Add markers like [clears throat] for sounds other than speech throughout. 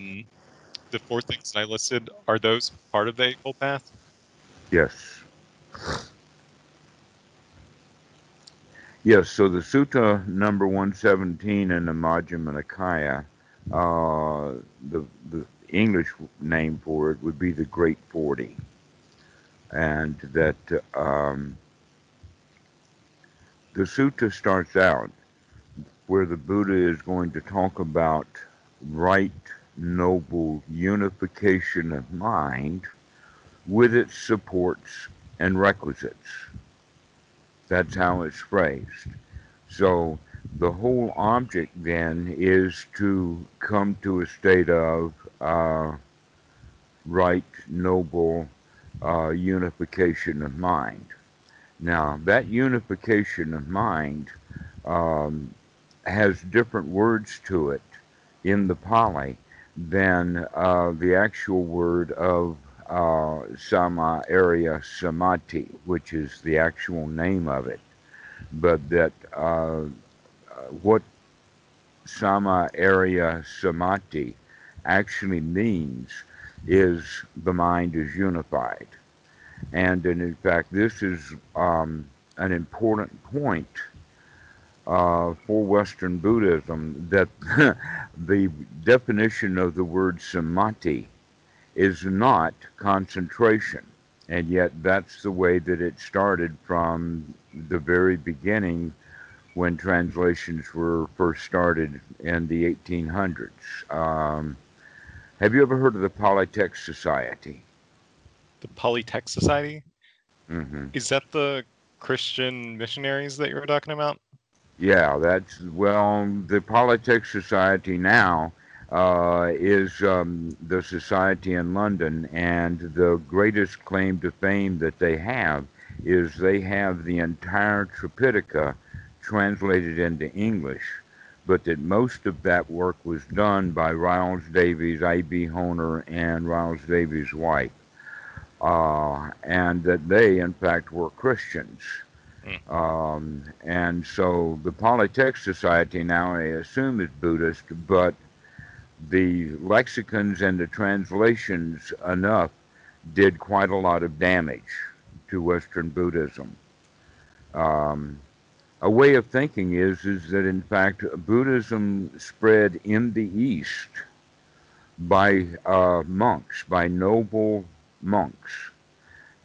Mm. The four things that I listed are those part of the Eightfold Path? Yes. Yes, so the Sutta number 117 in the Majjhima Nikaya, uh, the, the English name for it would be the Great 40. And that um, the sutta starts out where the Buddha is going to talk about right, noble unification of mind with its supports and requisites. That's how it's phrased. So the whole object then is to come to a state of uh, right, noble uh, unification of mind. Now, that unification of mind um, has different words to it in the Pali than uh, the actual word of uh, Sama Arya Samadhi, which is the actual name of it. But that uh, what Sama Arya Samadhi actually means is the mind is unified. And, and in fact, this is um, an important point uh, for Western Buddhism that [laughs] the definition of the word samadhi is not concentration. And yet, that's the way that it started from the very beginning when translations were first started in the 1800s. Um, have you ever heard of the Pali Text Society? The Pali Text Society? Mm-hmm. Is that the Christian missionaries that you were talking about? Yeah, that's well, the Pali Text Society now uh, is um, the society in London, and the greatest claim to fame that they have is they have the entire Tripitaka translated into English, but that most of that work was done by Rhys Davids, I.B. Horner, and Rhys Davids' wife, uh, and that they, in fact, were Christians. Mm. Um, and so the Pali Text Society now, I assume, is Buddhist, but the lexicons and the translations enough did quite a lot of damage to Western Buddhism. Um, a way of thinking is is that in fact Buddhism spread in the East by uh, monks, by noble monks.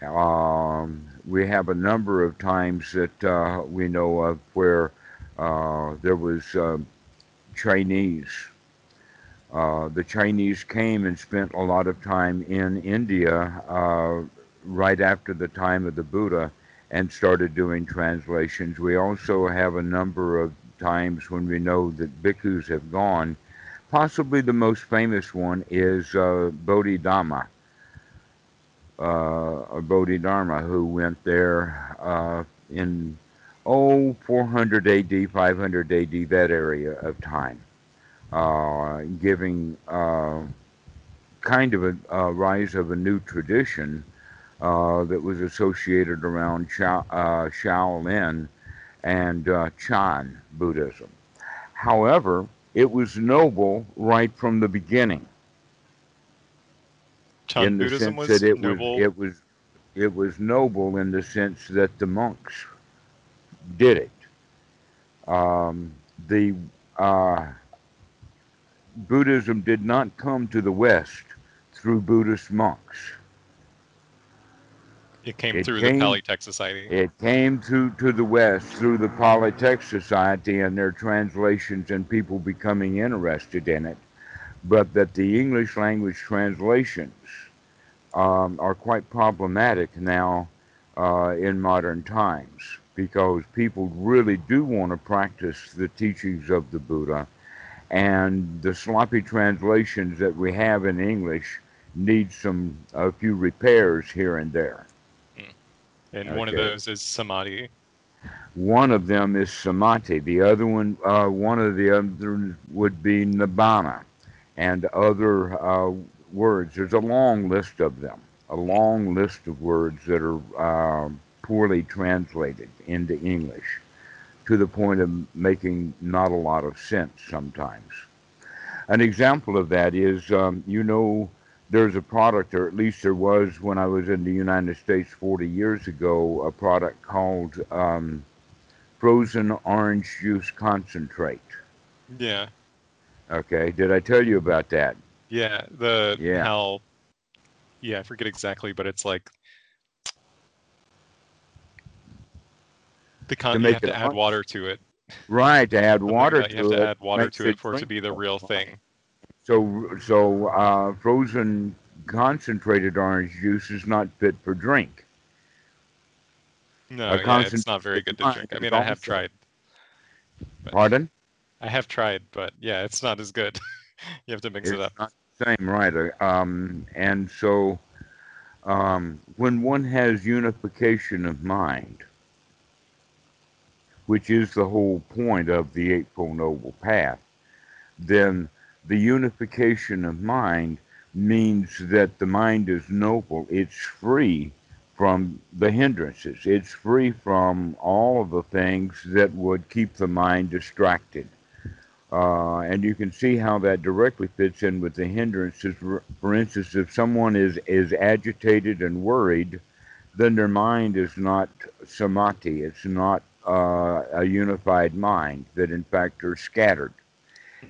Um, we have a number of times that uh, we know of where uh, there was um, Chinese. Uh, the Chinese came and spent a lot of time in India uh, right after the time of the Buddha and started doing translations. We also have a number of times when we know that bhikkhus have gone. Possibly the most famous one is uh, Bodhidharma, uh, Bodhidharma, who went there uh, in, oh, 400 AD, 500 AD, that area of time, uh, giving uh, kind of a, a, rise of a new tradition uh, that was associated around Sha- uh, Shaolin and Chan Buddhism. However, it was noble right from the beginning The Buddhism sense was that it noble. was it was it was noble in the sense that the monks did it. Um, the uh, Buddhism did not come to the West through Buddhist monks. It came It through came- the Pali Text Society. It came to, to the West through the Pali Text Society and their translations and people becoming interested in it, but that the English language translations um, are quite problematic now uh, in modern times because people really do want to practice the teachings of the Buddha, and the sloppy translations that we have in English need some a few repairs here and there. and one of those is Samadhi. One of them is samadhi. The other one, uh, one of the others would be nibbana, and other uh, words. There's a long list of them, a long list of words that are um poorly translated into English, to the point of making not a lot of sense sometimes. an example of that is, um, you know, there's a product, or at least there was when I was in the United States 40 years ago, a product called um, frozen orange juice concentrate. Yeah. Okay, did I tell you about that? Yeah. The Yeah. how. Yeah, I forget exactly, but it's like the con. You make have it to add water to it. Right, to add water to you have it. to add water to it for it to be the real thing. So, so uh, frozen concentrated orange juice is not fit for drink. No, yeah, it's not very good to drink. I mean, I have tried. But Pardon? I have tried, but yeah, it's not as good. [laughs] [laughs] you have to mix it up. not the same, right? uh, Um, and so, um, when one has unification of mind, which is the whole point of the Eightfold Noble Path, then the unification of mind means that the mind is noble. It's free from the hindrances. It's free from all of the things that would keep the mind distracted. Uh, and you can see how that directly fits in with the hindrances. For, instance, if someone is, is agitated and worried, then their mind is not samadhi. It's not uh, a unified mind, that in fact are scattered.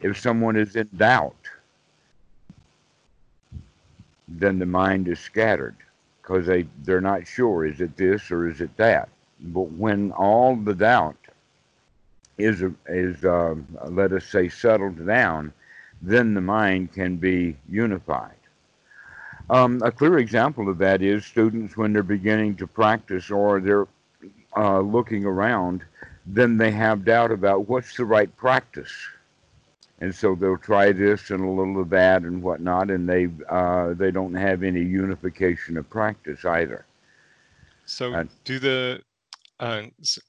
If someone is in doubt, then the mind is scattered because they, they're not sure is it this or is it that. But when all the doubt is is uh, let us say settled down, then the mind can be unified. Um, a clear example of that is students when they're beginning to practice or they're uh, looking around, then they have doubt about what's the right practice, and so they'll try this and a little of that and whatnot, and they uh, they don't have any unification of practice either. So Uh, do the uh,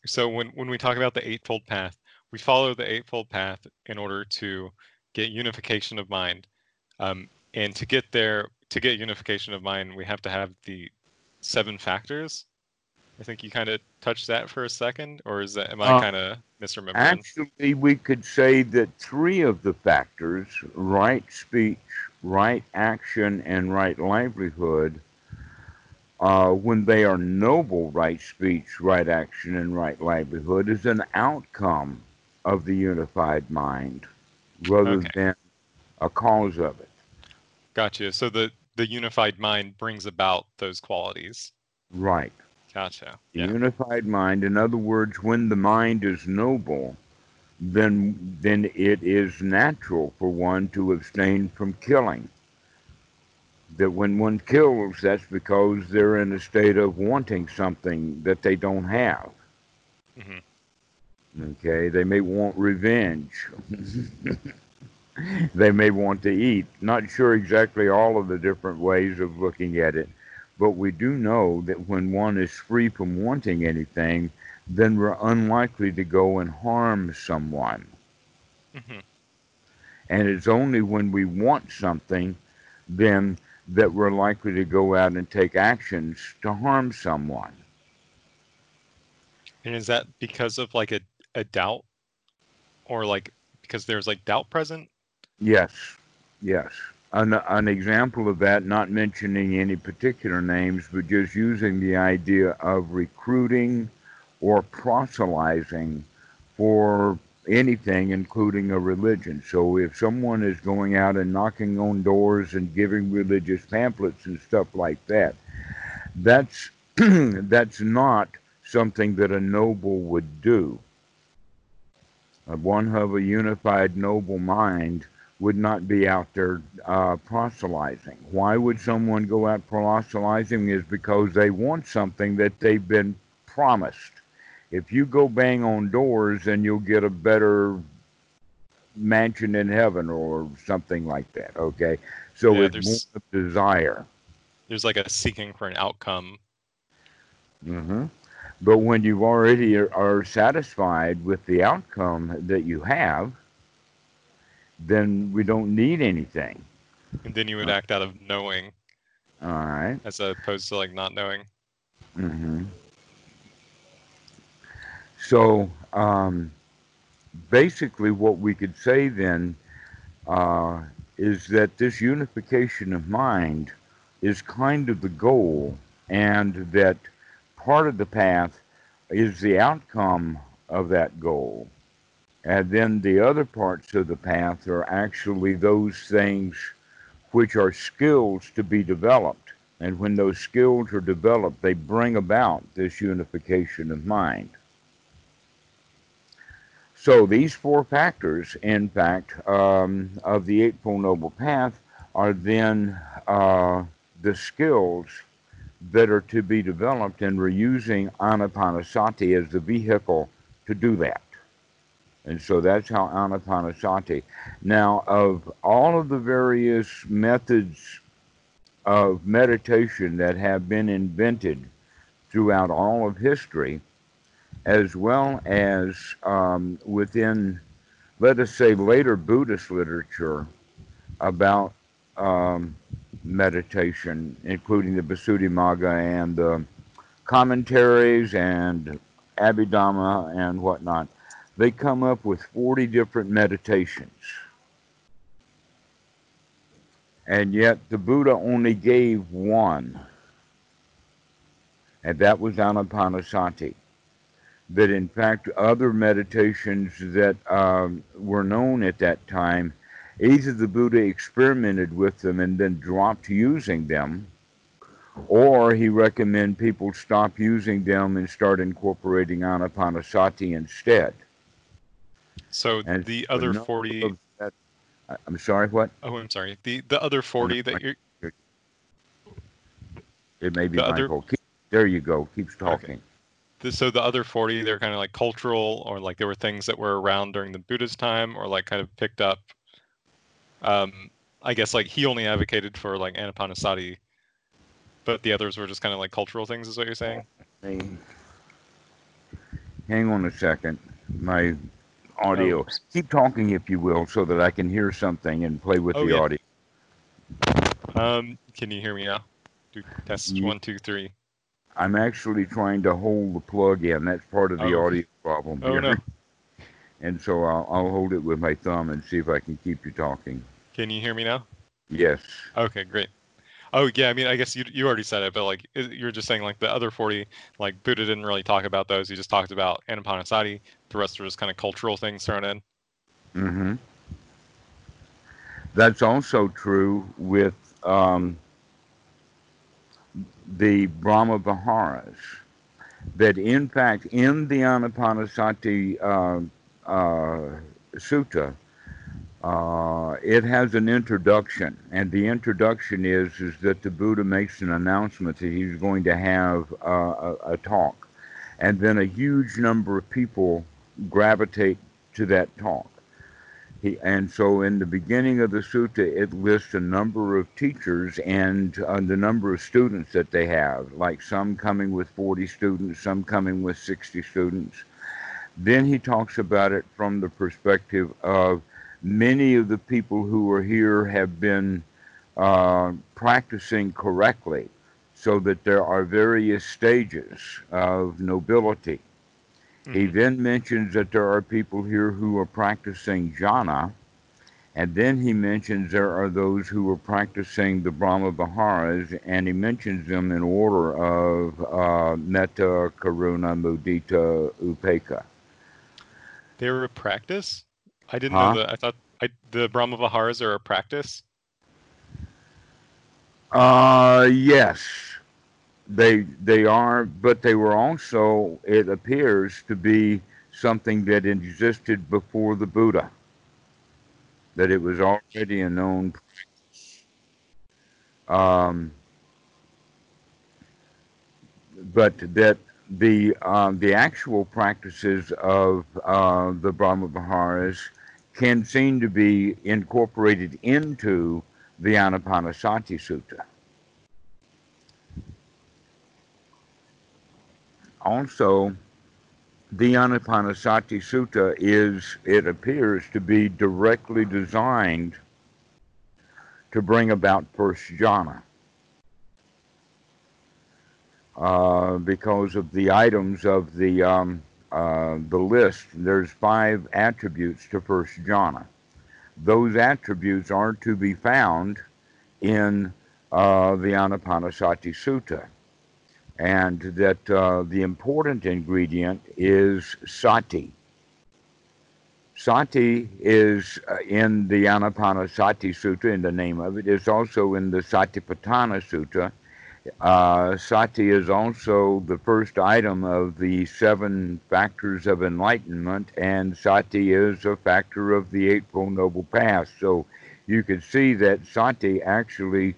so when when we talk about the eightfold path, we follow the eightfold path in order to get unification of mind, um, and to get there, to get unification of mind, we have to have the seven factors. I think you kind of touched that for a second, or is that am I Uh, kind of misremembering? Actually, we could say that three of the factors right speech, right action, and right livelihood uh, when they are noble right speech, right action, and right livelihood is an outcome of the unified mind rather Okay. than a cause of it. Gotcha. So the the unified mind brings about those qualities. Right. Gotcha. The Yeah. unified mind, in other words, when the mind is noble, then then it is natural for one to abstain from killing. That when one kills, that's because they're in a state of wanting something that they don't have. Mhm. Okay, they may want revenge. [laughs] they may want to eat. Not sure exactly all of the different ways of looking at it, but we do know that when one is free from wanting anything, then we're unlikely to go and harm someone. Mhm. And it's only when we want something then that we're likely to go out and take actions to harm someone. And is that because of like a, a doubt or like because there's like doubt present? Yes, yes. An, an example of that, not mentioning any particular names, but just using the idea of recruiting or proselytizing for anything, including a religion. So if someone is going out and knocking on doors and giving religious pamphlets and stuff like that, that's [clears throat] that's not something that a noble would do. One of a unified noble mind would not be out there uh, proselytizing. Why would someone go out proselytizing? Is because they want something that they've been promised. If you go bang on doors, then you'll get a better mansion in heaven or something like that. Okay, so Yeah, it's there's- more of desire. There's like a seeking for an outcome. Mm-hmm. But when you already are, are satisfied with the outcome that you have, then we don't need anything. And then you would Uh. act out of knowing All right. as opposed to like not knowing. hmm So um, basically, what we could say then uh, is that this unification of mind is kind of the goal, and that part of the path is the outcome of that goal. And then the other parts of the path are actually those things which are skills to be developed. And when those skills are developed, they bring about this unification of mind. So these four factors, in fact, um, of the Eightfold Noble Path are then uh, the skills that are to be developed, and we're using Anapanasati as the vehicle to do that. And so that's how Anapanasati. Now, of all of the various methods of meditation that have been invented throughout all of history, as well as um, within, let us say, later Buddhist literature about um, meditation, including the Visuddhimagga and the commentaries and Abhidhamma and whatnot they come up with 40 different meditations. And yet the Buddha only gave one, and that was Anapanasati. That in fact, other meditations that um, were known at that time, either the Buddha experimented with them and then dropped using them, or he recommended people stop using them and start incorporating Anapanasati instead. So and the other forty. That, I'm sorry. What? Oh, I'm sorry. The the other forty that you're. It may be Michael. Other... Keep, there you go. Keeps talking. Okay. So the other 40, they're kind of like cultural, or like there were things that were around during the Buddha's time, or like kind of picked up. Um, I guess like he only advocated for like Anapanasati, but the others were just kind of like cultural things, is what you're saying. Hang on a second. My audio. Oh. Keep talking, if you will, so that I can hear something and play with oh, the yeah. audio. Um, can you hear me now? Do test yeah. one, two, three. I'm actually trying to hold the plug in. That's part of the oh. audio problem here. oh. No. [laughs] And so I'll, I'll hold it with my thumb and see if I can keep you talking. Can you hear me now? Yes. Okay, great. Oh yeah, I mean, I guess you you already said it, but like you're just saying like the other forty, like Buddha didn't really talk about those. He just talked about Anapanasati. The rest are just kind of cultural things thrown in. Mm-hmm. That's also true with um, the Brahma Viharas. That in fact, in the Anapanasati uh, uh, Sutta, uh, it has an introduction, and the introduction is is that the Buddha makes an announcement that he's going to have uh, a, a, talk, and then a huge number of people gravitate to that talk. He, and so, in the beginning of the sutta, it lists a number of teachers and uh, the number of students that they have, like some coming with 40 students, some coming with 60 students. Then he talks about it from the perspective of many of the people who are here have been uh, practicing correctly so that there are various stages of nobility. Mm-hmm. He then mentions that there are people here who are practicing jhana, and then he mentions there are those who are practicing the Brahma Viharas, and he mentions them in order of uh, Metta, Karuna, Mudita, Upekkha. They're a practice? I didn't huh? know that. I thought I, the Brahma Viharas are a practice. Uh, yes, they they are, but they were also. It appears to be something that existed before the Buddha. That it was already a known practice. Um, but that the um, the actual practices of uh, the Brahma Viharas can seem to be incorporated into the Anapanasati Sutta. Also, the Anapanasati Sutta is, it appears to be directly designed to bring about first jhana. Uh, because of the items of the um, uh, the list, there's five attributes to first jhana. those attributes are to be found in uh, the Anapanasati Sutta. And that uh, the important ingredient is sati. Sati is uh, in the Anapanasati Sutta, in the name of it. It's also in the Satipatthana Sutta. Uh, sati is also the first item of the seven factors of enlightenment, and sati is a factor of the Eightfold Noble Path. So you can see that sati actually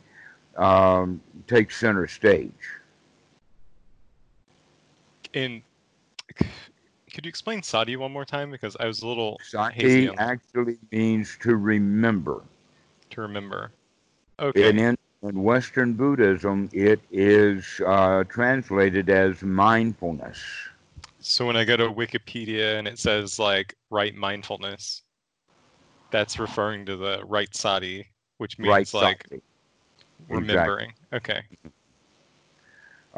um, takes center stage. And could you explain sati one more time? Because I was a little Sati actually means to remember. To remember. Okay. And in, in Western Buddhism, it is uh, translated as mindfulness. So when I go to Wikipedia and it says like right mindfulness, that's referring to the right sati, which means right like sati. remembering. Okay.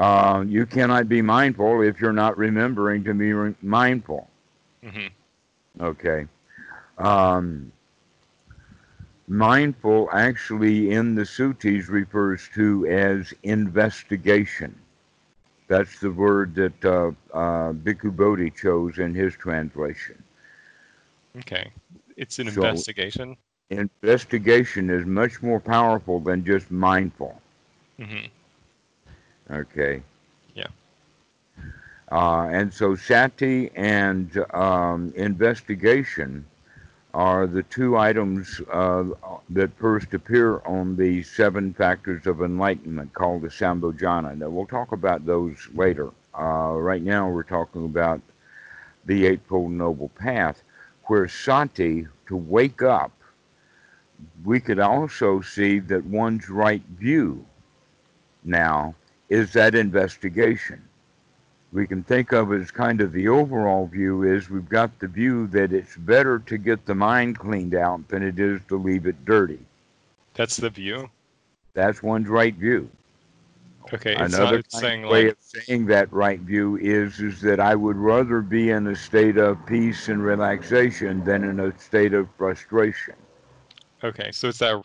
Uh, you cannot be mindful if you're not remembering to be re- mindful. hmm Okay. Um, mindful actually in the suttis refers to as investigation. That's the word that uh, uh, Bhikkhu Bodhi chose in his translation. Okay. It's an So- investigation. Investigation is much more powerful than just mindful. hmm Okay. Yeah. Uh, and so sati and um, investigation are the two items uh, that first appear on the seven factors of enlightenment called the Sambhojana. Now, we'll talk about those later. Uh, right now, we're talking about the Eightfold Noble Path, where sati, to wake up, we could also see that one's right view now is that investigation. We can think of it as kind of the overall view is we've got the view that it's better to get the mind cleaned out than it is to leave it dirty. That's the view. That's one's right view. Okay. It's Another not saying way like of saying that right view is is that I would rather be in a state of peace and relaxation than in a state of frustration. okay. So it's that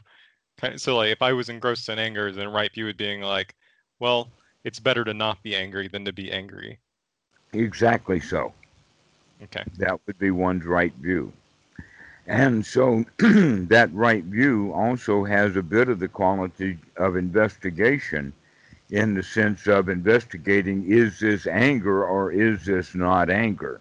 kind. of, So like if I was engrossed in anger, then right view would be being like, well, it's better to not be angry than to be angry. Exactly so. Okay. That would be one's right view. And so [clears throat] that right view also has a bit of the quality of investigation in the sense of investigating is this anger or is this not anger?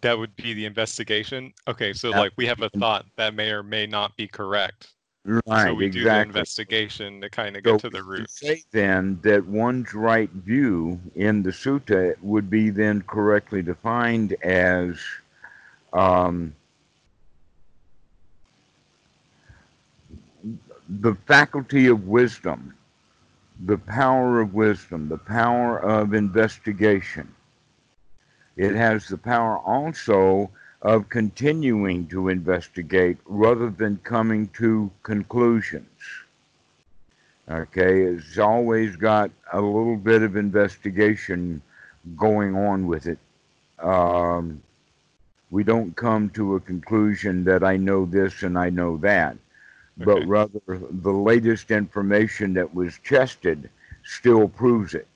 That would be the investigation. Okay. So That like we have a thought that may or may not be correct. Right, so we do the exactly. investigation to kind of So get to the root. say then that one's right view in the sutta would be then correctly defined as um, the faculty of wisdom, the power of wisdom, the power of investigation. It has the power also of continuing to investigate rather than coming to conclusions. Okay, it's always got a little bit of investigation going on with it. Um, we don't come to a conclusion that I know this and I know that, but rather the latest information that was tested still proves it.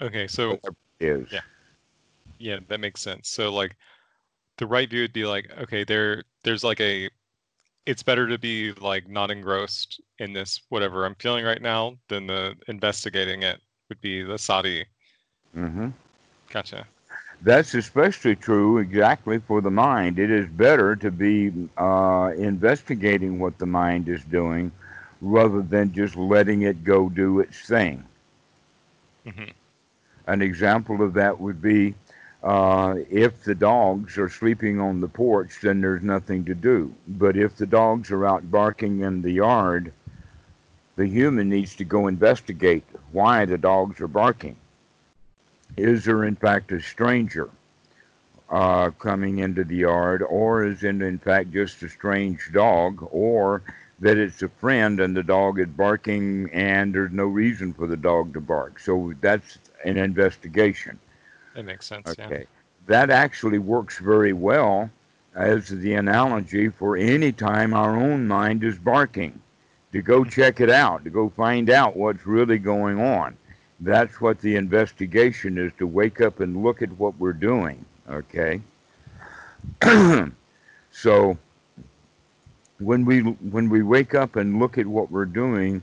Okay. So Is Yeah. Yeah, that makes sense. So like the right view would be like, okay, there there's like a it's better to be like not engrossed in this whatever I'm feeling right now than the investigating it would be the sati. hmm Gotcha. That's especially true exactly for the mind. It is better to be uh, investigating what the mind is doing rather than just letting it go do its thing. hmm An example of that would be uh, if the dogs are sleeping on the porch, then there's nothing to do. But if the dogs are out barking in the yard, the human needs to go investigate why the dogs are barking. Is there, in fact, a stranger uh, coming into the yard, or is it, in fact, just a strange dog, or that it's a friend and the dog is barking and there's no reason for the dog to bark? So that's an investigation. That makes sense. Yeah. Okay. That actually works very well as the analogy for any time our own mind is barking, to go check it out, to go find out what's really going on. That's what the investigation is to wake up and look at what we're doing. Okay? [clears throat] so when we when we wake up and look at what we're doing,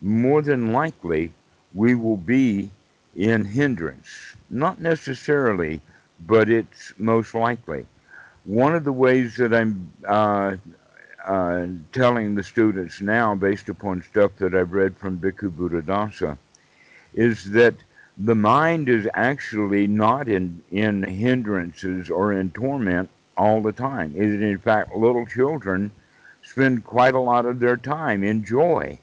more than likely we will be in hindrance. Not necessarily, but it's most likely. One of the ways that I'm uh, uh, telling the students now, based upon stuff that I've read from Bhikkhu Buddhadasa, is that the mind is actually not in, in hindrances or in torment all the time. It in fact, little children spend quite a lot of their time in joy.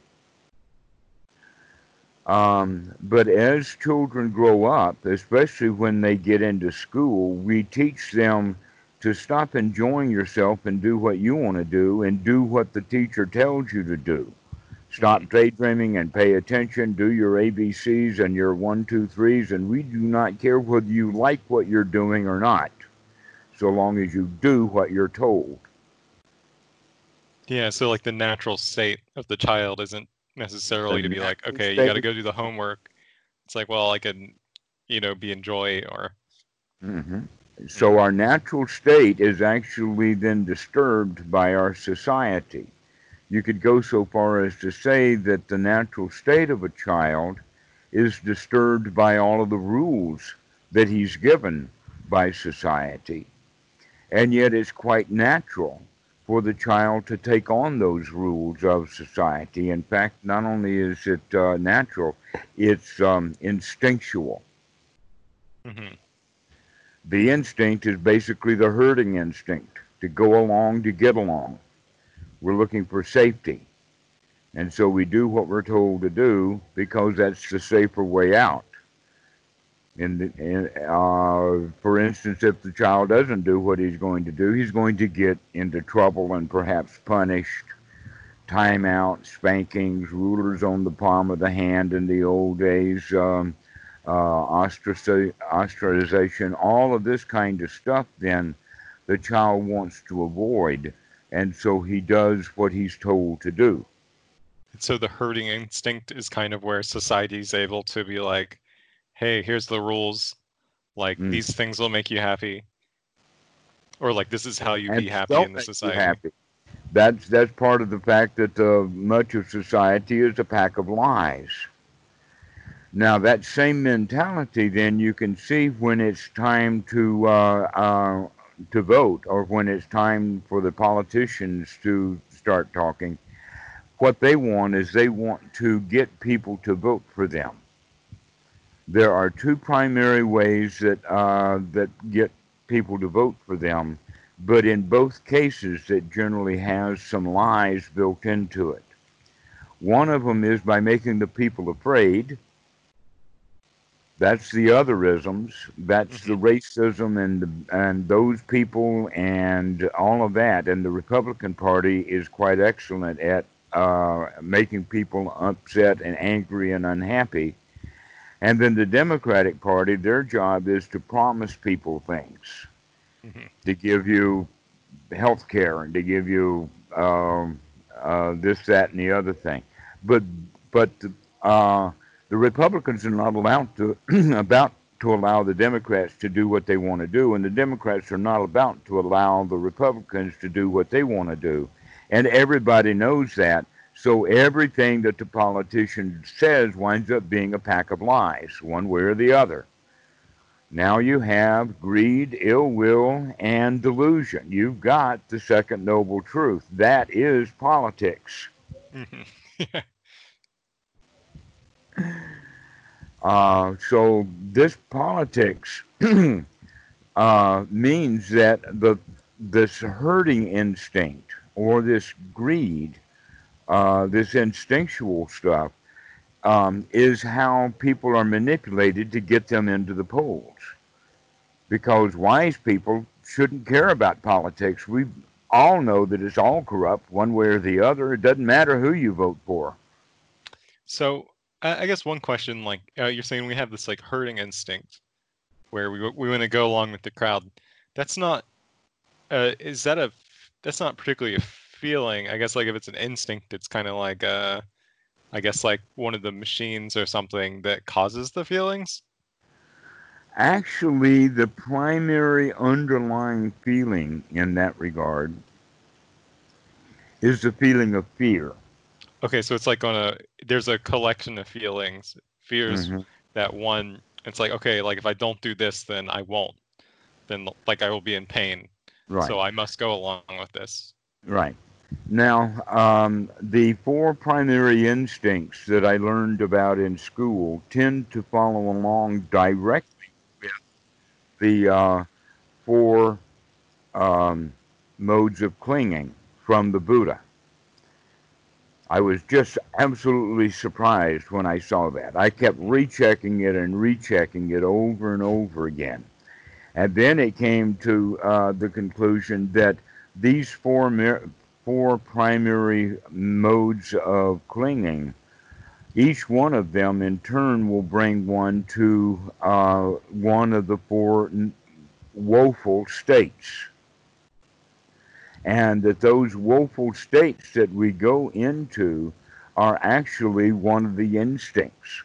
Um, but as children grow up, especially when they get into school, we teach them to stop enjoying yourself and do what you want to do and do what the teacher tells you to do. Stop daydreaming and pay attention. Do your ABCs and your one, two, threes, and we do not care whether you like what you're doing or not, so long as you do what you're told. Yeah, so like the natural state of the child isn't necessarily to be like, okay, you got to go do the homework. It's like, well, I can, you know, be in joy or. Mm-hmm. So our natural state is actually then disturbed by our society. You could go so far as to say that the natural state of a child is disturbed by all of the rules that he's given by society. And yet it's quite natural for the child to take on those rules of society. In fact, not only is it uh, natural, it's um, instinctual. Mm-hmm. The instinct is basically the herding instinct to go along to get along. We're looking for safety. And so we do what we're told to do because that's the safer way out. In uh, for instance, if the child doesn't do what he's going to do, he's going to get into trouble and perhaps punished. Timeouts, spankings, rulers on the palm of the hand in the old days, um, uh, ostracization, all of this kind of stuff, then the child wants to avoid. And so he does what he's told to do. So the herding instinct is kind of where society is able to be like, hey, here's the rules. Like mm. these things will make you happy. Or like this is how you and be happy in the society. Happy. That's that's part of the fact that uh, much of society is a pack of lies. Now that same mentality, then you can see when it's time to uh, uh, to vote, or when it's time for the politicians to start talking. What they want is they want to get people to vote for them there are two primary ways that uh, that get people to vote for them, but in both cases, it generally has some lies built into it. One of them is by making the people afraid. That's the otherisms. That's the mm-hmm. racism and the, and those people and all of that. And the Republican Party is quite excellent at uh, making people upset and angry and unhappy and then the Democratic Party, their job is to promise people things, mm-hmm. to give you health care and to give you um, uh, this, that, and the other thing. But but uh, the Republicans are not allowed to [clears throat] about to allow the Democrats to do what they want to do, and the Democrats are not about to allow the Republicans to do what they want to do. And everybody knows that. So everything that the politician says winds up being a pack of lies, one way or the other. Now you have greed, ill will, and delusion. You've got the second noble truth. That is politics. Mm-hmm. [laughs] uh, so this politics [clears throat] uh, means that the this herding instinct or this greed uh, this instinctual stuff, um, is how people are manipulated to get them into the polls. Because wise people shouldn't care about politics. We all know that it's all corrupt one way or the other. It doesn't matter who you vote for. So I guess one question, like uh, you're saying, we have this like herding instinct, where we we want to go along with the crowd. That's not uh, is that a? That's not particularly a feeling. I guess like if it's an instinct, it's kind of like uh, I guess like one of the machines or something that causes the feelings. Actually, the primary underlying feeling in that regard is the feeling of fear. Okay, so it's like on a there's a collection of feelings, fears Mhm. that one. It's like okay, like if I don't do this, then I won't. Then like I will be in pain. Right. So I must go along with this. Right. Now, um, the four primary instincts that I learned about in school tend to follow along directly with the uh, four um, modes of clinging from the Buddha. I was just absolutely surprised when I saw that. I kept rechecking it and rechecking it over and over again. And then it came to uh, the conclusion that these four four primary modes of clinging, each one of them in turn will bring one to uh, one of the four woeful states. And that those woeful states that we go into are actually one of the instincts.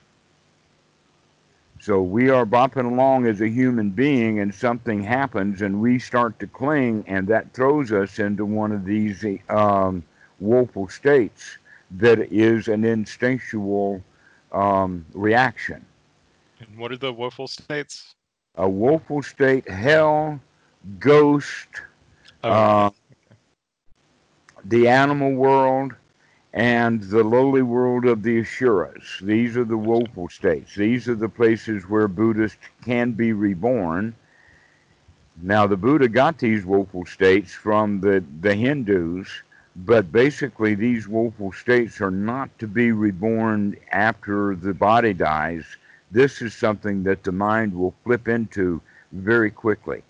So we are bopping along as a human being, and something happens, and we start to cling, and that throws us into one of these um, woeful states that is an instinctual um, reaction. And what are the woeful states? A woeful state, hell, ghost, Oh, uh, the animal world, and the lowly world of the Asuras. These are the woeful states. These are the places where Buddhists can be reborn. Now, the Buddha got these woeful states from the, the Hindus, but basically, these woeful states are not to be reborn after the body dies. This is something that the mind will flip into very quickly.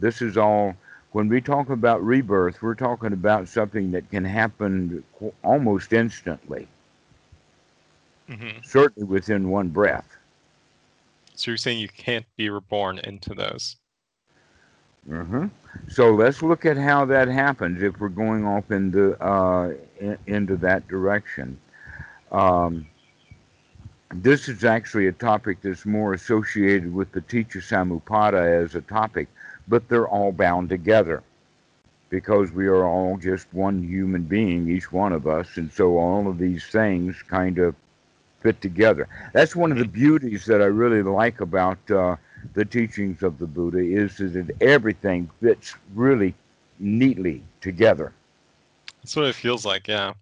This is all when we talk about rebirth, we're talking about something that can happen almost instantly, hmm certainly within one breath. So you're saying you can't be reborn into those? hmm So let's look at how that happens if we're going off into uh, in, into that direction. Um, this is actually a topic that's more associated with the Paticca Samuppada as a topic, but they're all bound together because we are all just one human being, each one of us, and so all of these things kind of fit together. That's one of the beauties that I really like about uh, the teachings of the Buddha is that everything fits really neatly together. That's what it feels like. Yeah.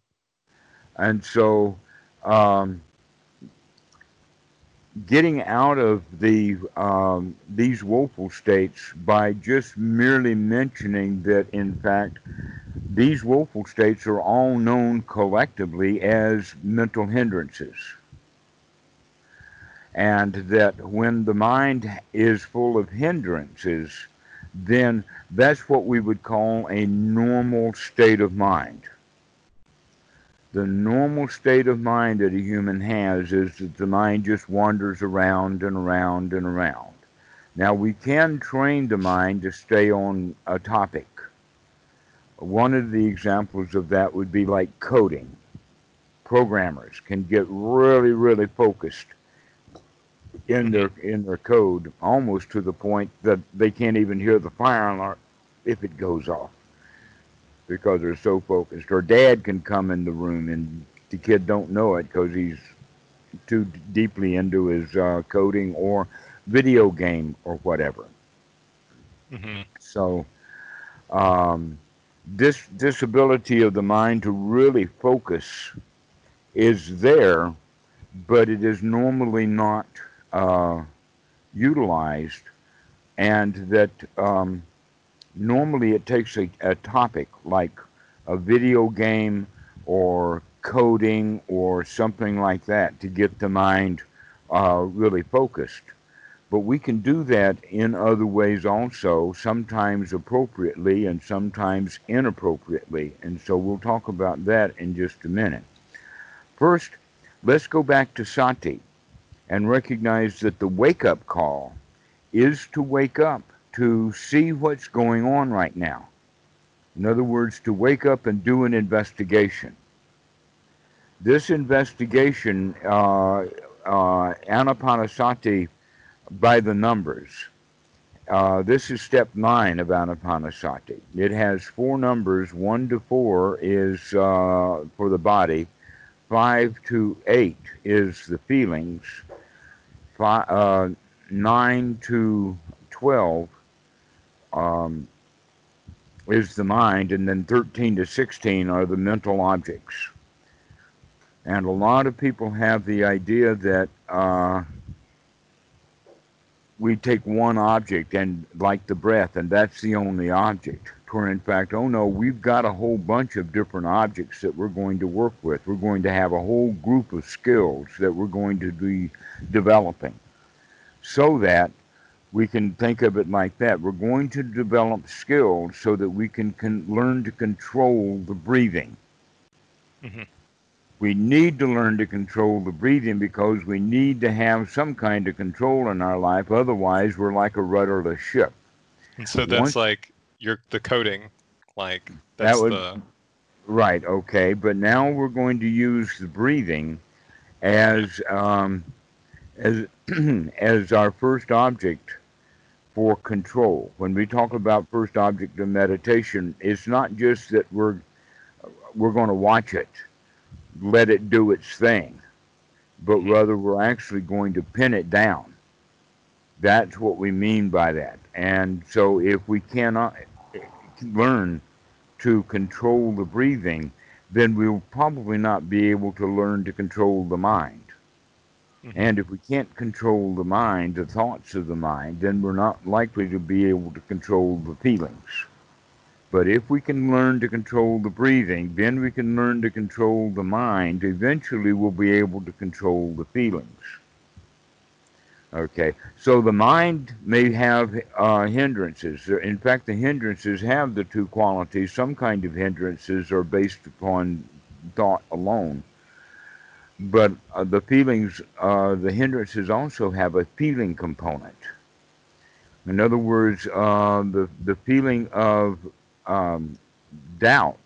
And so, um, getting out of the um, these woeful states by just merely mentioning that, in fact, these woeful states are all known collectively as mental hindrances. And that when the mind is full of hindrances, then that's what we would call a normal state of mind the normal state of mind that a human has is that the mind just wanders around and around and around. Now, we can train the mind to stay on a topic. One of the examples of that would be like coding. Programmers can get really, really focused in their in their code, almost to the point that they can't even hear the fire alarm if it goes off because they're so focused. Or dad can come in the room and the kid don't know it because he's too d- deeply into his uh, coding or video game or whatever. hmm So um, this disability of the mind to really focus is there, but it is normally not uh, utilized, and that um, normally it takes a, a topic like a video game or coding or something like that to get the mind uh, really focused. But we can do that in other ways also, sometimes appropriately and sometimes inappropriately. And so we'll talk about that in just a minute. First, let's go back to sati and recognize that the wake up call is to wake up, to see what's going on right now. In other words, to wake up and do an investigation. This investigation, uh, uh, Anapanasati by the numbers. Uh, this is step nine of Anapanasati. It has four numbers. One to four is uh, for the body. Five to eight is the feelings. Five, uh, nine to twelve um, is the mind, and then thirteen to sixteen are the mental objects. And a lot of people have the idea that uh, we take one object and like the breath, and that's the only object. Where in fact, oh no, we've got a whole bunch of different objects that we're going to work with. We're going to have a whole group of skills that we're going to be developing so that we can think of it like that. We're going to develop skills so that we can, can learn to control the breathing. Mm-hmm we need to learn to control the breathing because we need to have some kind of control in our life. Otherwise, we're like a rudderless ship. And so that's Once, like you're the coding, like that's that would, the right. Okay, but now we're going to use the breathing as um, as [clears throat] as our first object for control. When we talk about first object of meditation, it's not just that we're we're going to watch it let it do its thing, but mm-hmm. rather we're actually going to pin it down. That's what we mean by that. And so if we cannot learn to control the breathing, then we'll probably not be able to learn to control the mind. Mm-hmm. And if we can't control the mind, the thoughts of the mind, then we're not likely to be able to control the feelings. But if we can learn to control the breathing, then we can learn to control the mind. Eventually, we'll be able to control the feelings. Okay, so the mind may have uh, hindrances. In fact, the hindrances have the two qualities. Some kind of hindrances are based upon thought alone. But uh, the feelings, uh, the hindrances also have a feeling component. In other words, uh, the, the feeling of um, doubt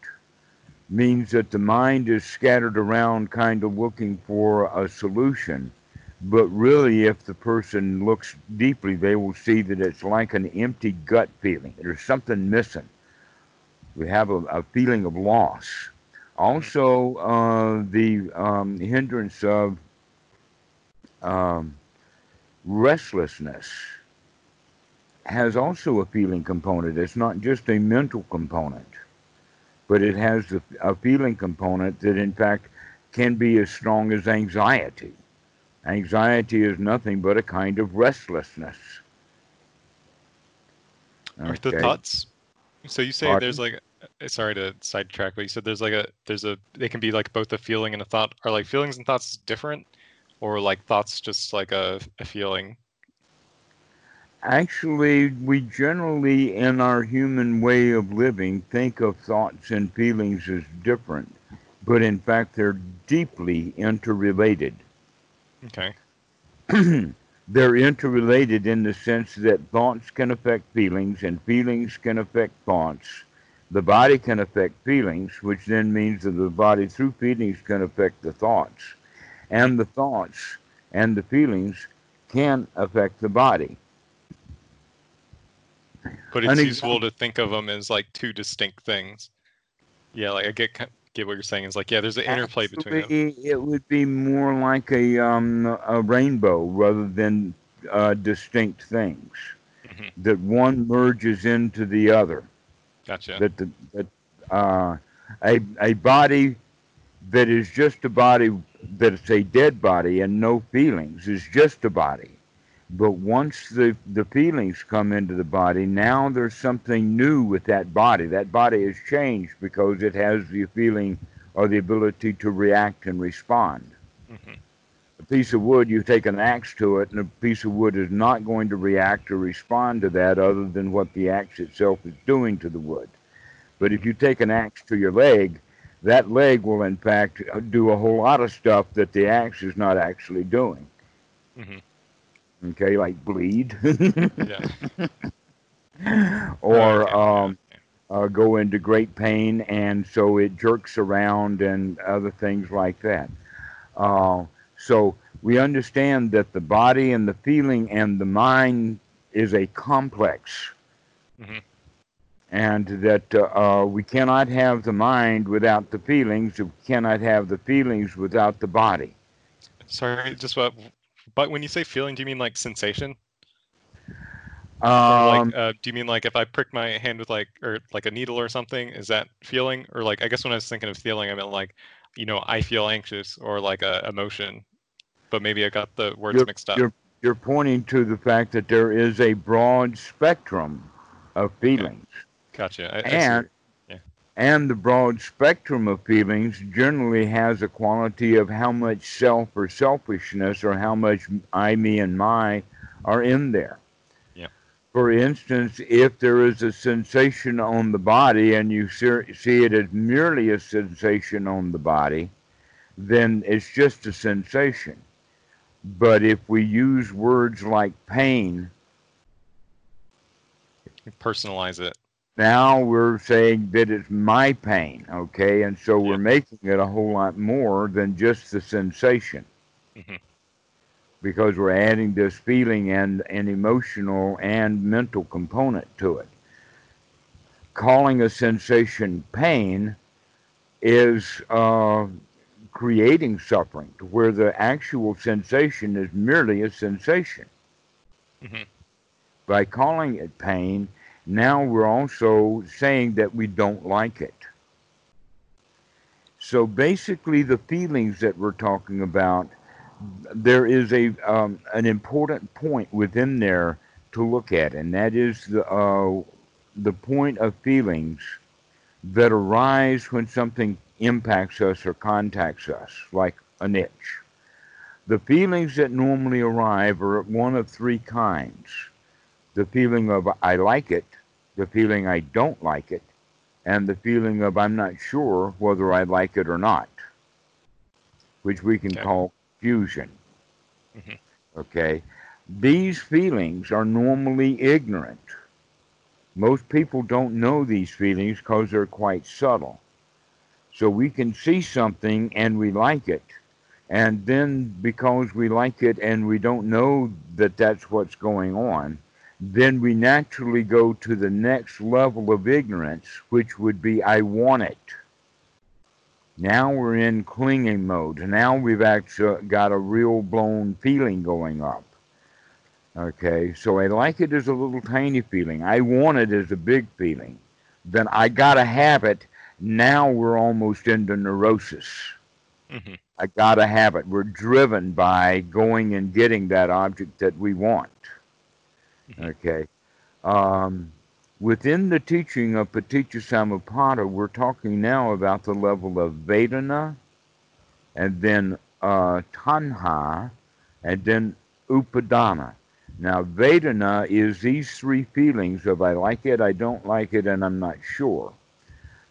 means that the mind is scattered around kind of looking for a solution. But really, if the person looks deeply, they will see that it's like an empty gut feeling. There's something missing. We have a, a feeling of loss. Also, uh, the um, hindrance of um, restlessness has also a feeling component. It's not just a mental component, but it has a, feeling component that, in fact, can be as strong as anxiety. Anxiety is nothing but a kind of restlessness. Okay. Are the thoughts? So you say Pardon? there's like, Uh, sorry to sidetrack, but you said there's like a, there's a, they can be like both a feeling and a thought. Are like feelings and thoughts different, or like thoughts just like a, a feeling? Actually, we generally, in our human way of living, think of thoughts and feelings as different, but in fact, they're deeply interrelated. Okay. [clears throat] they're interrelated in the sense that thoughts can affect feelings and feelings can affect thoughts. The body can affect feelings, which then means that the body, through feelings, can affect the thoughts. And the thoughts and the feelings can affect the body. But it's useful to think of them as like two distinct things. Yeah, like I get get what you're saying. Is like yeah, there's an interplay between them. It would be more like a um, a rainbow rather than uh, distinct things. Mm-hmm. That one merges into the other. Gotcha. That the that uh, a a body that is just a body that's a dead body and no feelings is just a body but once the, the feelings come into the body, now there's something new with that body. That body has changed because it has the feeling or the ability to react and respond. Mm-hmm. Piece of wood, you take an axe to it, and a piece of wood is not going to react or respond to that other than what the axe itself is doing to the wood. But if you take an axe to your leg, that leg will in fact do a whole lot of stuff that the axe is not actually doing. Mm-hmm okay, like bleed. yeah. [laughs] or um, uh, go into great pain, and so it jerks around and other things like that. Uh, so we understand that the body and the feeling and the mind is a complex. Mhm. And that uh, uh, we cannot have the mind without the feelings. We cannot have the feelings without the body. Sorry, just what? But when you say feeling, do you mean like sensation? Um, like, uh, do you mean like if I prick my hand with like or like a needle or something? Is that feeling? Or like I guess when I was thinking of feeling, I meant like, you know, I feel anxious or like a emotion. But maybe I got the words mixed up. you're, you're pointing to the fact that there is a broad spectrum of feelings. Gotcha. I, I and yeah. and the broad spectrum of feelings generally has a quality of how much self or selfishness or how much I, me, and my are in there. For instance, if there is a sensation on the body and you see it as merely a sensation on the body, then it's just a sensation. But if we use words like pain, Personalize it. now we're saying that it's my pain, okay? And so we're Yep. making it a whole lot more than just the sensation. Mhm. Because we're adding this feeling and an emotional and mental component to it. Calling a sensation pain is uh, creating suffering, to where the actual sensation is merely a sensation. Mhm. By calling it pain, now we're also saying that we don't like it. So basically, the feelings that we're talking about, there is a um, an important point within there to look at, and that is the uh, the point of feelings that arise when something impacts us or contacts us, like an itch. The feelings that normally arrive are one of three kinds the feeling of I like it, the feeling I don't like it, and the feeling of I'm not sure whether I like it or not, which we can Okay. call fusion. Mhm. Okay? These feelings are normally ignorant. Most people don't know these feelings because they're quite subtle. So we can see something and we like it. And then because we like it and we don't know that that's what's going on, then we naturally go to the next level of ignorance, which would be I want it. Now we're in clinging mode. Now we've actually got a real blown feeling going up. Okay, so I like it as a little tiny feeling. I want it as a big feeling. Then I gotta have it. Now we're almost into neurosis. Mhm. I gotta have it. We're driven by going and getting that object that we want. Mhm. Okay. Um, within the teaching of Paticca we're talking now about the level of Vedana, and then uh, Tanha, and then Upadana. Now, Vedana is these three feelings of I like it, I don't like it, and I'm not sure,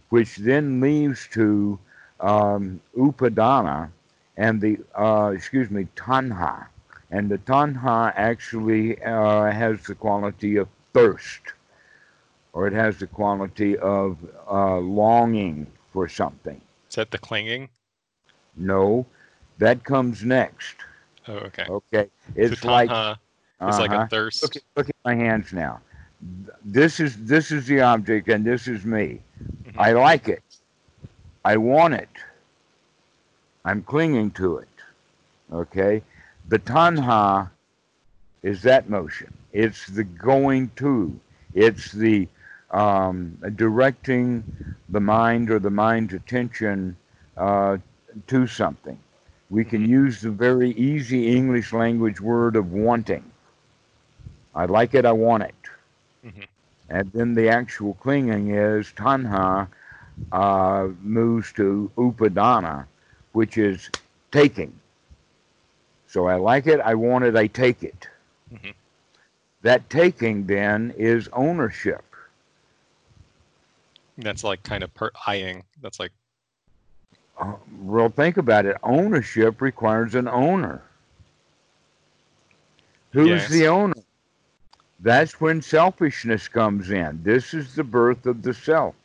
which then leads to um, Upadana and the, uh, excuse me, Tanha. And the Tanha actually uh, has the quality of thirst, or it has the quality of uh, longing for something. Is that the clinging? No, that comes next. Oh, okay. Okay, it's like is like uh-huh. a thirst. look at, look at my hands now. This is this is the object, and this is me. Mhm. I like it. I want it. I'm clinging to it. Okay, the tanha is that motion. It's the going to. It's the um, directing the mind or the mind's attention uh, to something. We can Mhm. use the very easy English language word of wanting. I like it, I want it. Mhm. And then the actual clinging is tanha uh, moves to upadana, which is taking. So I like it, I want it, I take it. Mhm. That taking then is ownership. That's like kind of per eyeing. That's like Uh, well, think about it. Ownership requires an owner. Who's Yes. the owner? That's when selfishness comes in. This is the birth of the self.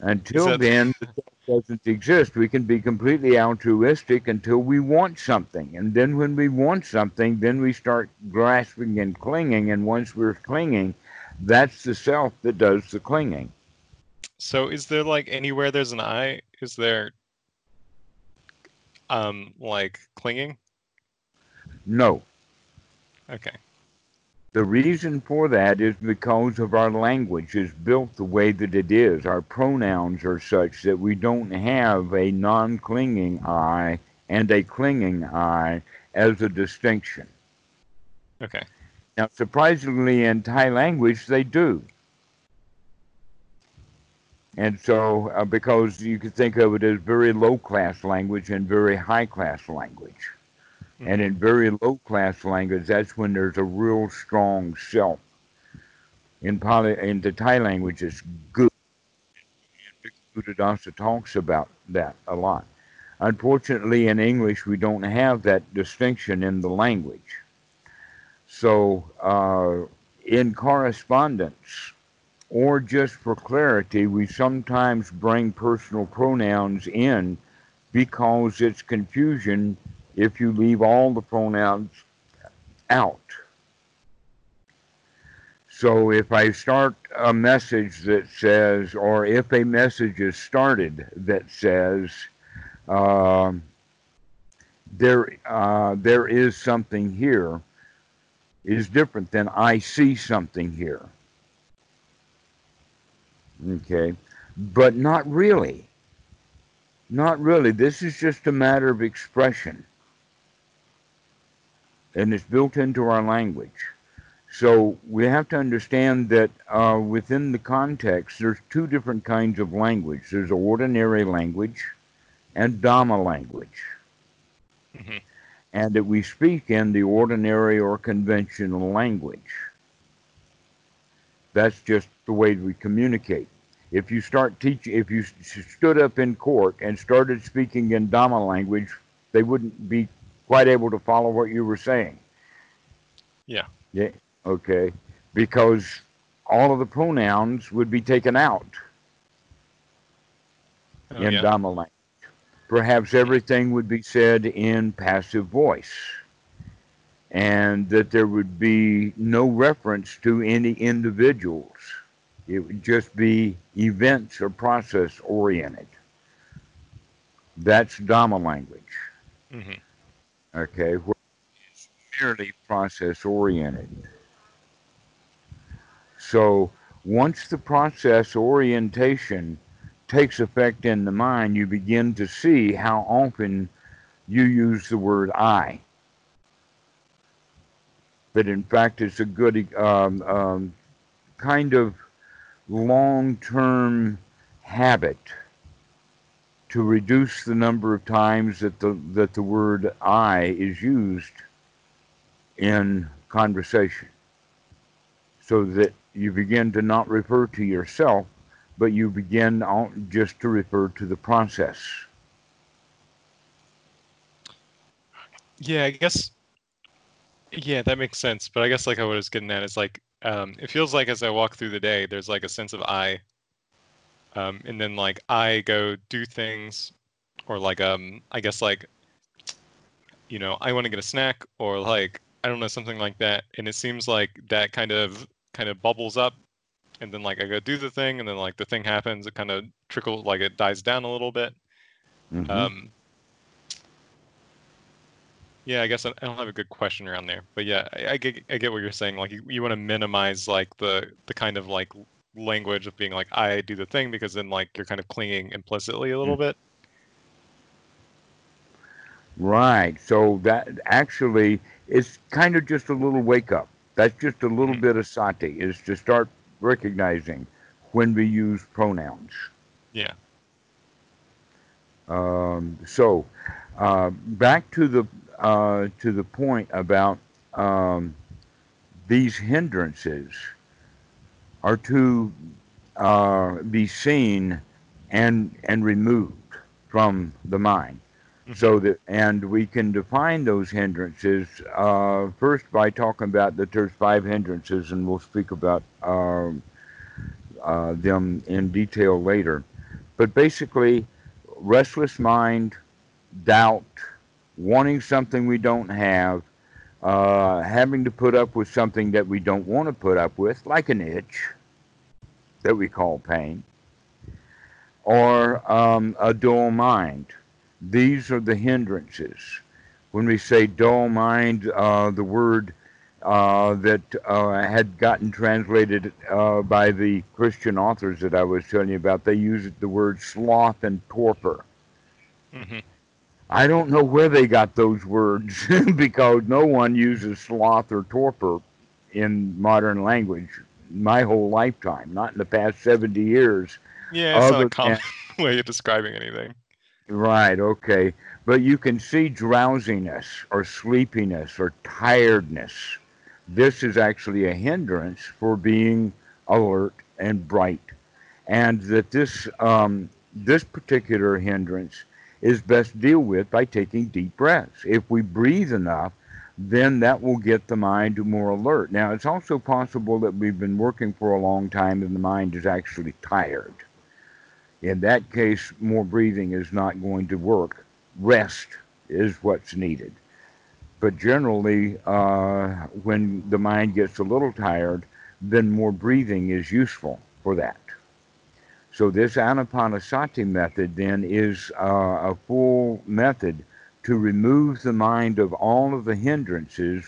Until that- then, the self doesn't exist. We can be completely altruistic until we want something. And then when we want something, then we start grasping and clinging. And once we're clinging, that's the self that does the clinging. So is there like anywhere there's an I? Is there um like clinging? No. Okay. The reason for that is because of our language is built the way that it is. Our pronouns are such that we don't have a non clinging I and a clinging I as a distinction. Okay. Now, surprisingly, in Thai language, they do. And so, uh, because you could think of it as very low class language and very high class language. And in very low class language, that's when there's a real strong self. In, Pali, in the Thai language, it's good. Buddhadasa talks about that a lot. Unfortunately, in English, we don't have that distinction in the language. So, uh, in correspondence, or just for clarity, we sometimes bring personal pronouns in because it's confusion if you leave all the pronouns out. So if I start a message that says, or if a message is started that says, um, there, uh, there is something here, is different than I see something here. Okay, but not really. Not really. This is just a matter of expression and it's built into our language. So we have to understand that uh, within the context, there's two different kinds of language. There's ordinary language and Dhamma language. Mhm. And that we speak in the ordinary or conventional language. That's just the way we communicate. If you start teaching, if you stood up in court and started speaking in Dhamma language, they wouldn't be quite able to follow what you were saying. Yeah. Yeah. Okay. Because all of the pronouns would be taken out Oh, in yeah. Dhamma language. Perhaps everything would be said in passive voice. And that there would be no reference to any individuals. It would just be events or process oriented. That's Dhamma language. Mhm. okay, where it's merely process oriented. So once the process orientation takes effect in the mind, you begin to see how often you use the word I. That in fact it's a good um, um, kind of long term habit to reduce the number of times that the that the word I is used in conversation, so that you begin to not refer to yourself, but you begin just to refer to the process. Yeah, I guess. Yeah, that makes sense. But I guess like I was getting at is like um, it feels like as I walk through the day, there's like a sense of I, um, and then like I go do things, or like um, I guess like, you know, I want to get a snack, or like I don't know something like that, and it seems like that kind of kind of bubbles up, and then like I go do the thing, and then like the thing happens, it kind of trickle like it dies down a little bit. Mhm. Um, yeah, I guess I don't have a good question around there, but yeah, I, I get I get what you're saying. Like you, you want to minimize like the the kind of like language of being like I do the thing because then like you're kind of clinging implicitly a little bit. Right. So that actually is kind of just a little wake up. That's just a little Mhm. bit of sati is to start recognizing when we use pronouns. Yeah. Um, so uh, back to the uh, to the point about um, these hindrances are to uh, be seen and and removed from the mind. So that, and we can define those hindrances uh, first by talking about that there's five hindrances, and we'll speak about um, uh, them in detail later. But basically, restless mind, doubt, wanting something we don't have, uh, having to put up with something that we don't want to put up with, like an itch that we call pain, or um, a dull mind. These are the hindrances. When we say dull mind, uh, the word uh, that uh, had gotten translated uh, by the Christian authors that I was telling you about, they used the word sloth and torpor. Mm-hmm. I don't know where they got those words [laughs] because no one uses sloth or torpor in modern language my whole lifetime, not in the past 70 years. Yeah, it's not a common [laughs] way of describing anything. Right, okay. But you can see drowsiness or sleepiness or tiredness. This is actually a hindrance for being alert and bright. And that this, um, this particular hindrance is best dealt with by taking deep breaths. If we breathe enough, then that will get the mind more alert. Now, it's also possible that we've been working for a long time and the mind is actually tired. In that case, more breathing is not going to work. Rest is what's needed. But generally, uh, when the mind gets a little tired, then more breathing is useful for that. So this anapanasati method then is uh, a full method to remove the mind of all of the hindrances,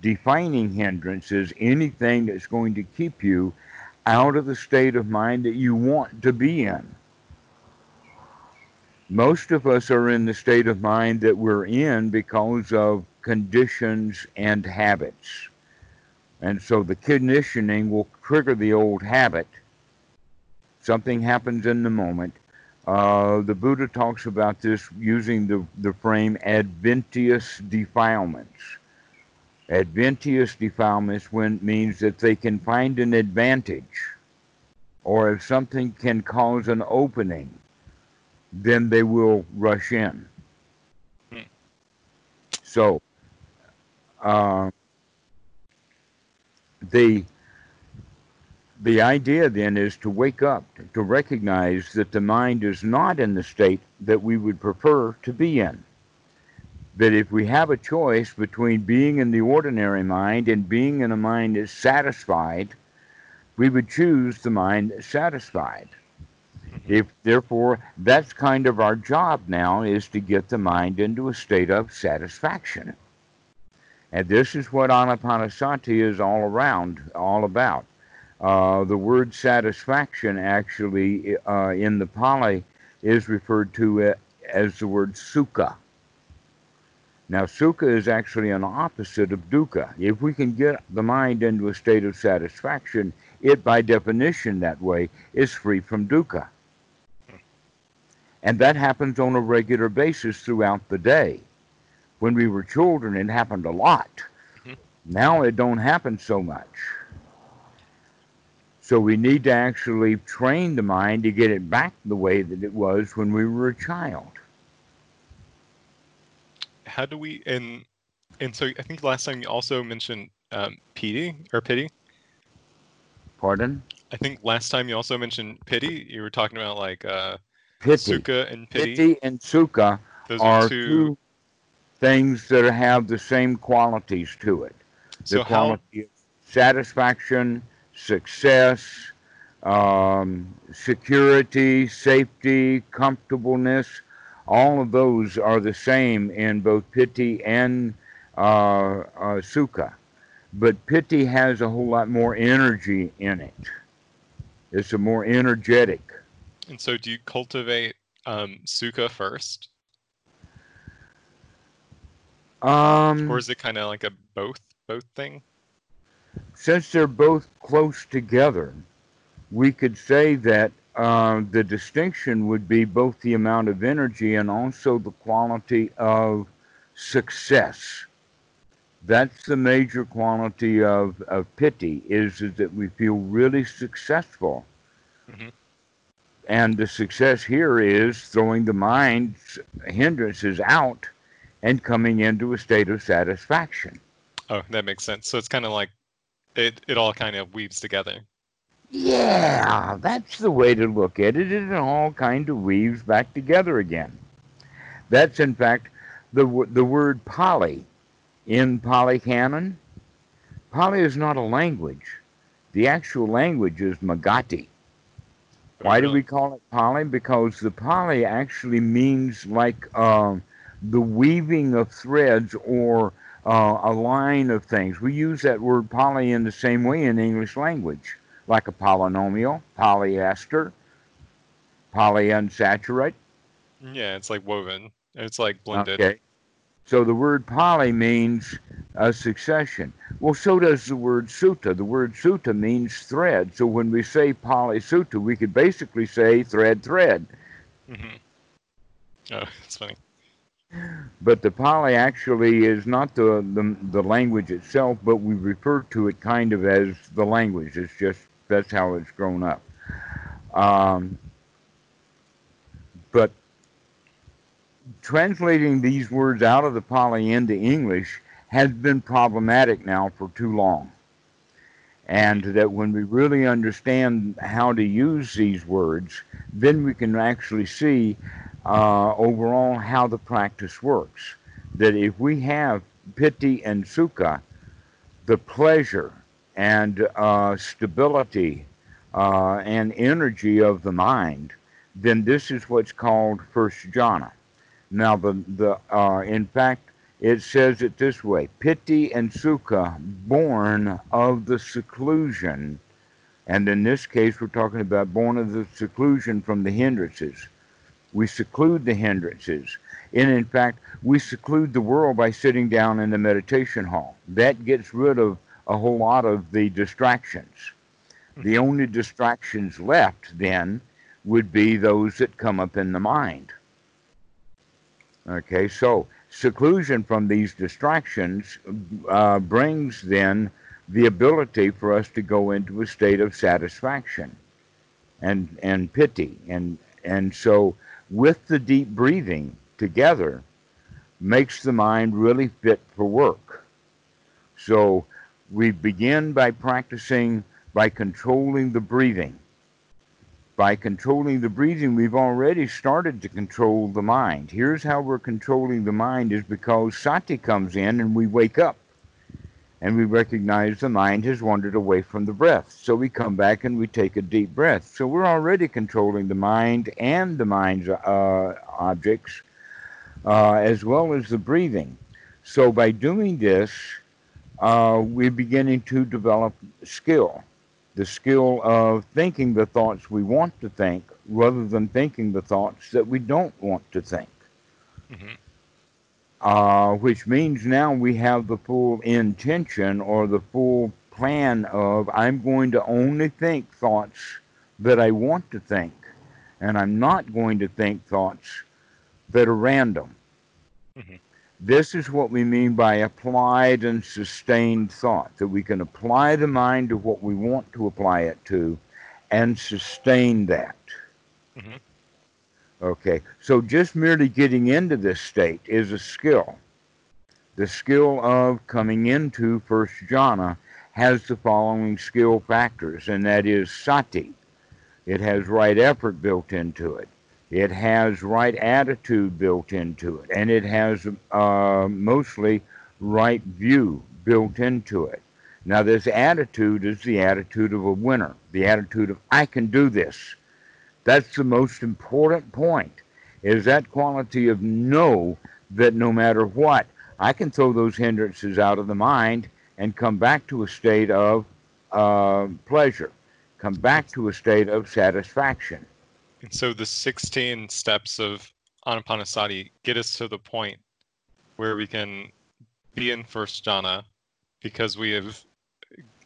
defining hindrances, anything that's going to keep you out of the state of mind that you want to be in. Most of us are in the state of mind that we're in because of conditions and habits. And so the conditioning will trigger the old habit. Something happens in the moment, uh, the Buddha talks about this using the, the frame adventitious defilements. Adventitious defilements when, means that they can find an advantage, or if something can cause an opening, then they will rush in. Hmm. So, uh, the the idea then is to wake up, to recognize that the mind is not in the state that we would prefer to be in. That if we have a choice between being in the ordinary mind and being in a mind that's satisfied, we would choose the mind that's satisfied. If therefore that's kind of our job now is to get the mind into a state of satisfaction. And this is what anapanasati is all around, all about. Uh, the word satisfaction actually uh, in the Pali is referred to as the word sukha. Now, sukha is actually an opposite of dukkha. If we can get the mind into a state of satisfaction, it, by definition, that way, is free from dukkha. And that happens on a regular basis throughout the day. When we were children, it happened a lot. Mm-hmm. Now it don't happen so much. So we need to actually train the mind to get it back the way that it was when we were a child. How do we and and so I think last time you also mentioned um, pity or pity. Pardon? I think last time you also mentioned pity. You were talking about like uh, pity. sukha and pity. Piti and sukha Those are, are two... two things that have the same qualities to it. The so quality how... of satisfaction success, um, security, safety, comfortableness. All of those are the same in both piti and uh, uh, sukha. But piti has a whole lot more energy in it. It's a more energetic. And so, do you cultivate um, sukha first? Um, or is it kind of like a both both thing? since they're both close together, we could say that uh, the distinction would be both the amount of energy and also the quality of success. That's the major quality of, of piti is, is that we feel really successful. Mm-hmm. And the success here is throwing the mind's hindrances out and coming into a state of satisfaction. Oh, that makes sense. So it's kind of like it, it all kind of weaves together. Yeah, that's the way to look at it. It all kind of weaves back together again. That's in fact the the word Pali in Pali Canon. Pali is not a language. The actual language is Magadhi. Why do we call it Pali? Because the Pali actually means like uh, the weaving of threads or uh, a line of things. We use that word poly in the same way in English language like a polynomial, polyester, polyunsaturated. Yeah, it's like woven. It's like blended. Okay. So the word Pali means a succession. Well, so does the word sutta. The word sutta means thread. So when we say Pali sutta, we could basically say thread, thread. Mm-hmm. Oh, [laughs] that's funny. But the Pali actually is not the, the, the language itself, but we refer to it kind of as the language. It's just that's how it's grown up. Um, but translating these words out of the Pali into English has been problematic now for too long. And that when we really understand how to use these words, then we can actually see uh, overall how the practice works. That if we have piti and sukha, the pleasure and uh, stability uh, and energy of the mind, then this is what's called first jhana. Now, the, the uh, in fact, it says it this way piti and sukha, born of the seclusion, and in this case, we're talking about born of the seclusion from the hindrances. We seclude the hindrances. And in fact, we seclude the world by sitting down in the meditation hall. That gets rid of a whole lot of the distractions. The mm-hmm. only distractions left then would be those that come up in the mind. Okay, so seclusion from these distractions uh, brings then the ability for us to go into a state of satisfaction and and piti and and so with the deep breathing together makes the mind really fit for work. So we begin by practicing by controlling the breathing. By controlling the breathing, we've already started to control the mind. Here's how we're controlling the mind is because sati comes in and we wake up and we recognize the mind has wandered away from the breath. So we come back and we take a deep breath. So we're already controlling the mind and the mind's uh, objects uh, as well as the breathing. So by doing this, uh, we're beginning to develop skill the skill of thinking the thoughts we want to think rather than thinking the thoughts that we don't want to think. Mm-hmm. Uh, which means now we have the full intention or the full plan of I'm going to only think thoughts that I want to think, and I'm not going to think thoughts that are random. Mm-hmm. This is what we mean by applied and sustained thought, that we can apply the mind to what we want to apply it to and sustain that. Mm-hmm. Okay, so just merely getting into this state is a skill. The skill of coming into first jhana has the following skill factors, and that is sati. It has right effort built into it. It has right attitude built into it, and it has uh, mostly right view built into it. Now, this attitude is the attitude of a winner, the attitude of, I can do this. That's the most important point, is that quality of know that no matter what, I can throw those hindrances out of the mind and come back to a state of uh, pleasure, come back to a state of satisfaction. And so the 16 steps of Anapanasati get us to the point where we can be in first jhana because we have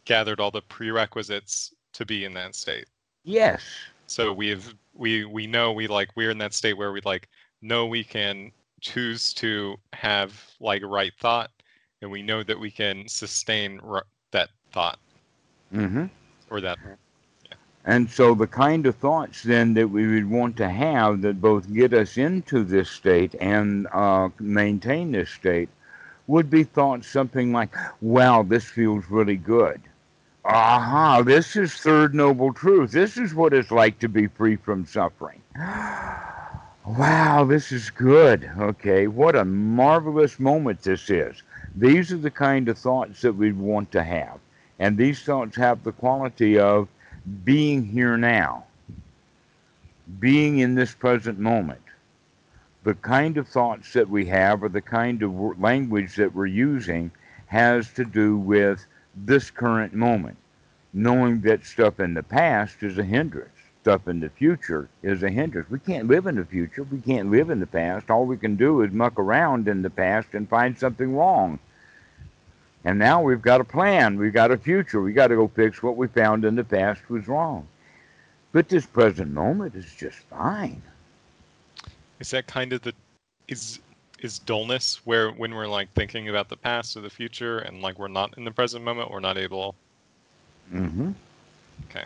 gathered all the prerequisites to be in that state. Yes. So we have we we know we like we're in that state where we like know we can choose to have like right thought and we know that we can sustain r- that thought. Mhm. Or that And so the kind of thoughts then that we would want to have that both get us into this state and uh, maintain this state would be thoughts something like, wow, this feels really good. Aha, this is third noble truth. This is what it's like to be free from suffering. [gasps] Wow, this is good. Okay, what a marvelous moment this is. These are the kind of thoughts that we want to have. And these thoughts have the quality of being here now, being in this present moment. The kind of thoughts that we have or the kind of language that we're using has to do with this current moment. Knowing that stuff in the past is a hindrance, stuff in the future is a hindrance. We can't live in the future, we can't live in the past. All we can do is muck around in the past and find something wrong. And now we've got a plan, we've got a future, We've got to go fix what we found in the past was wrong. But this present moment is just fine. Is that kind of the is is dullness where when we're like thinking about the past or the future and like we're not in the present moment, we're not able. Mm-hmm. Okay.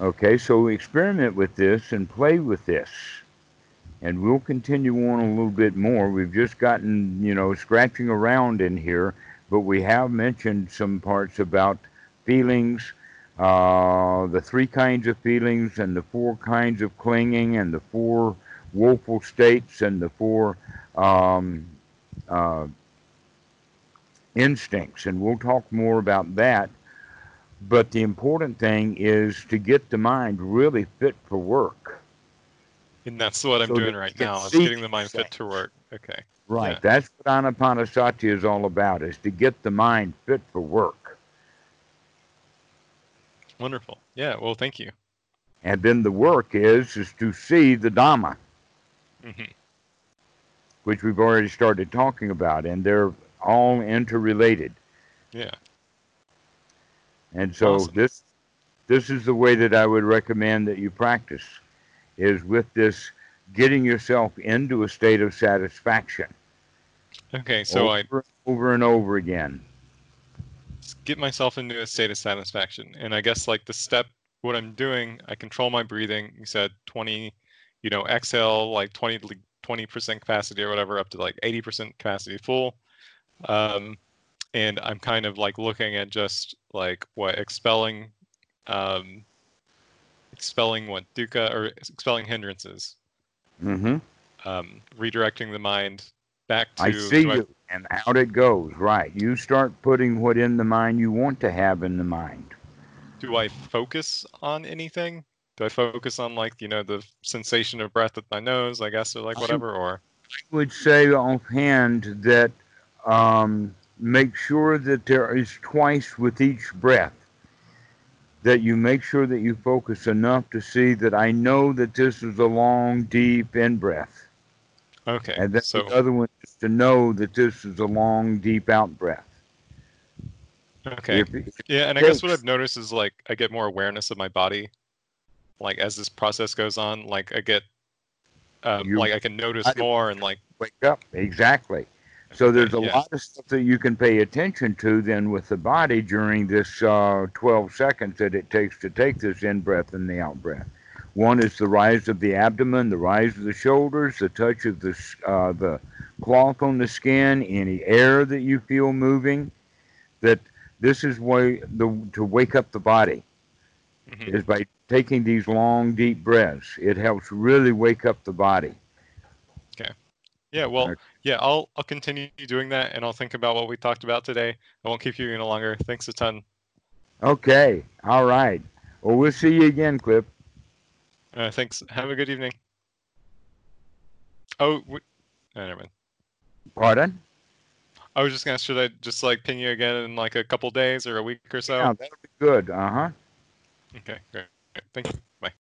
Okay, so we experiment with this and play with this. And we'll continue on a little bit more. We've just gotten, you know, scratching around in here but we have mentioned some parts about feelings, uh, the three kinds of feelings, and the four kinds of clinging, and the four woeful states, and the four um, uh, instincts. And we'll talk more about that. But the important thing is to get the mind really fit for work. And that's what I'm so doing right now. Is getting the mind fit to work. Okay. Right. Yeah. That's what Anapanasati is all about, is to get the mind fit for work. Wonderful. Yeah. Well, thank you. And then the work is is to see the Dhamma, mm-hmm. which we've already started talking about, and they're all interrelated. Yeah. And so awesome. this this is the way that I would recommend that you practice, is with this getting yourself into a state of satisfaction. Okay, so over, I over and over again. Get myself into a state of satisfaction, and I guess like the step, what I'm doing, I control my breathing. You said 20, you know, exhale like 20 20 percent capacity or whatever, up to like 80% capacity full. Um, and I'm kind of like looking at just like what expelling, um, expelling what dukkha or expelling hindrances. Mm-hmm. Um, redirecting the mind back to. I see you, I, and out it goes. Right, you start putting what in the mind you want to have in the mind. Do I focus on anything? Do I focus on like you know the sensation of breath at my nose, I guess, or like whatever, or? I would say offhand that um, make sure that there is twice with each breath that you make sure that you focus enough to see that I know that this is a long, deep in breath. Okay. And then so, the other one is to know that this is a long, deep out breath. Okay. Yeah, and I guess what I've noticed is like I get more awareness of my body, like as this process goes on. Like I get, um, like I can notice more and like wake up exactly. So there's a yeah. lot of stuff that you can pay attention to then with the body during this uh, 12 seconds that it takes to take this in breath and the out breath. One is the rise of the abdomen, the rise of the shoulders, the touch of the uh, the cloth on the skin, any air that you feel moving. That this is way the to wake up the body mm-hmm. is by taking these long, deep breaths. It helps really wake up the body. Okay. Yeah. Well. Yeah. I'll I'll continue doing that, and I'll think about what we talked about today. I won't keep you any longer. Thanks a ton. Okay. All right. Well, we'll see you again, Clint. Uh, thanks. Have a good evening. Oh, oh, never mind. Pardon? I was just gonna should I just like ping you again in like a couple days or a week or so? Yeah, that'll be good. Uh huh. Okay, great. Thank you.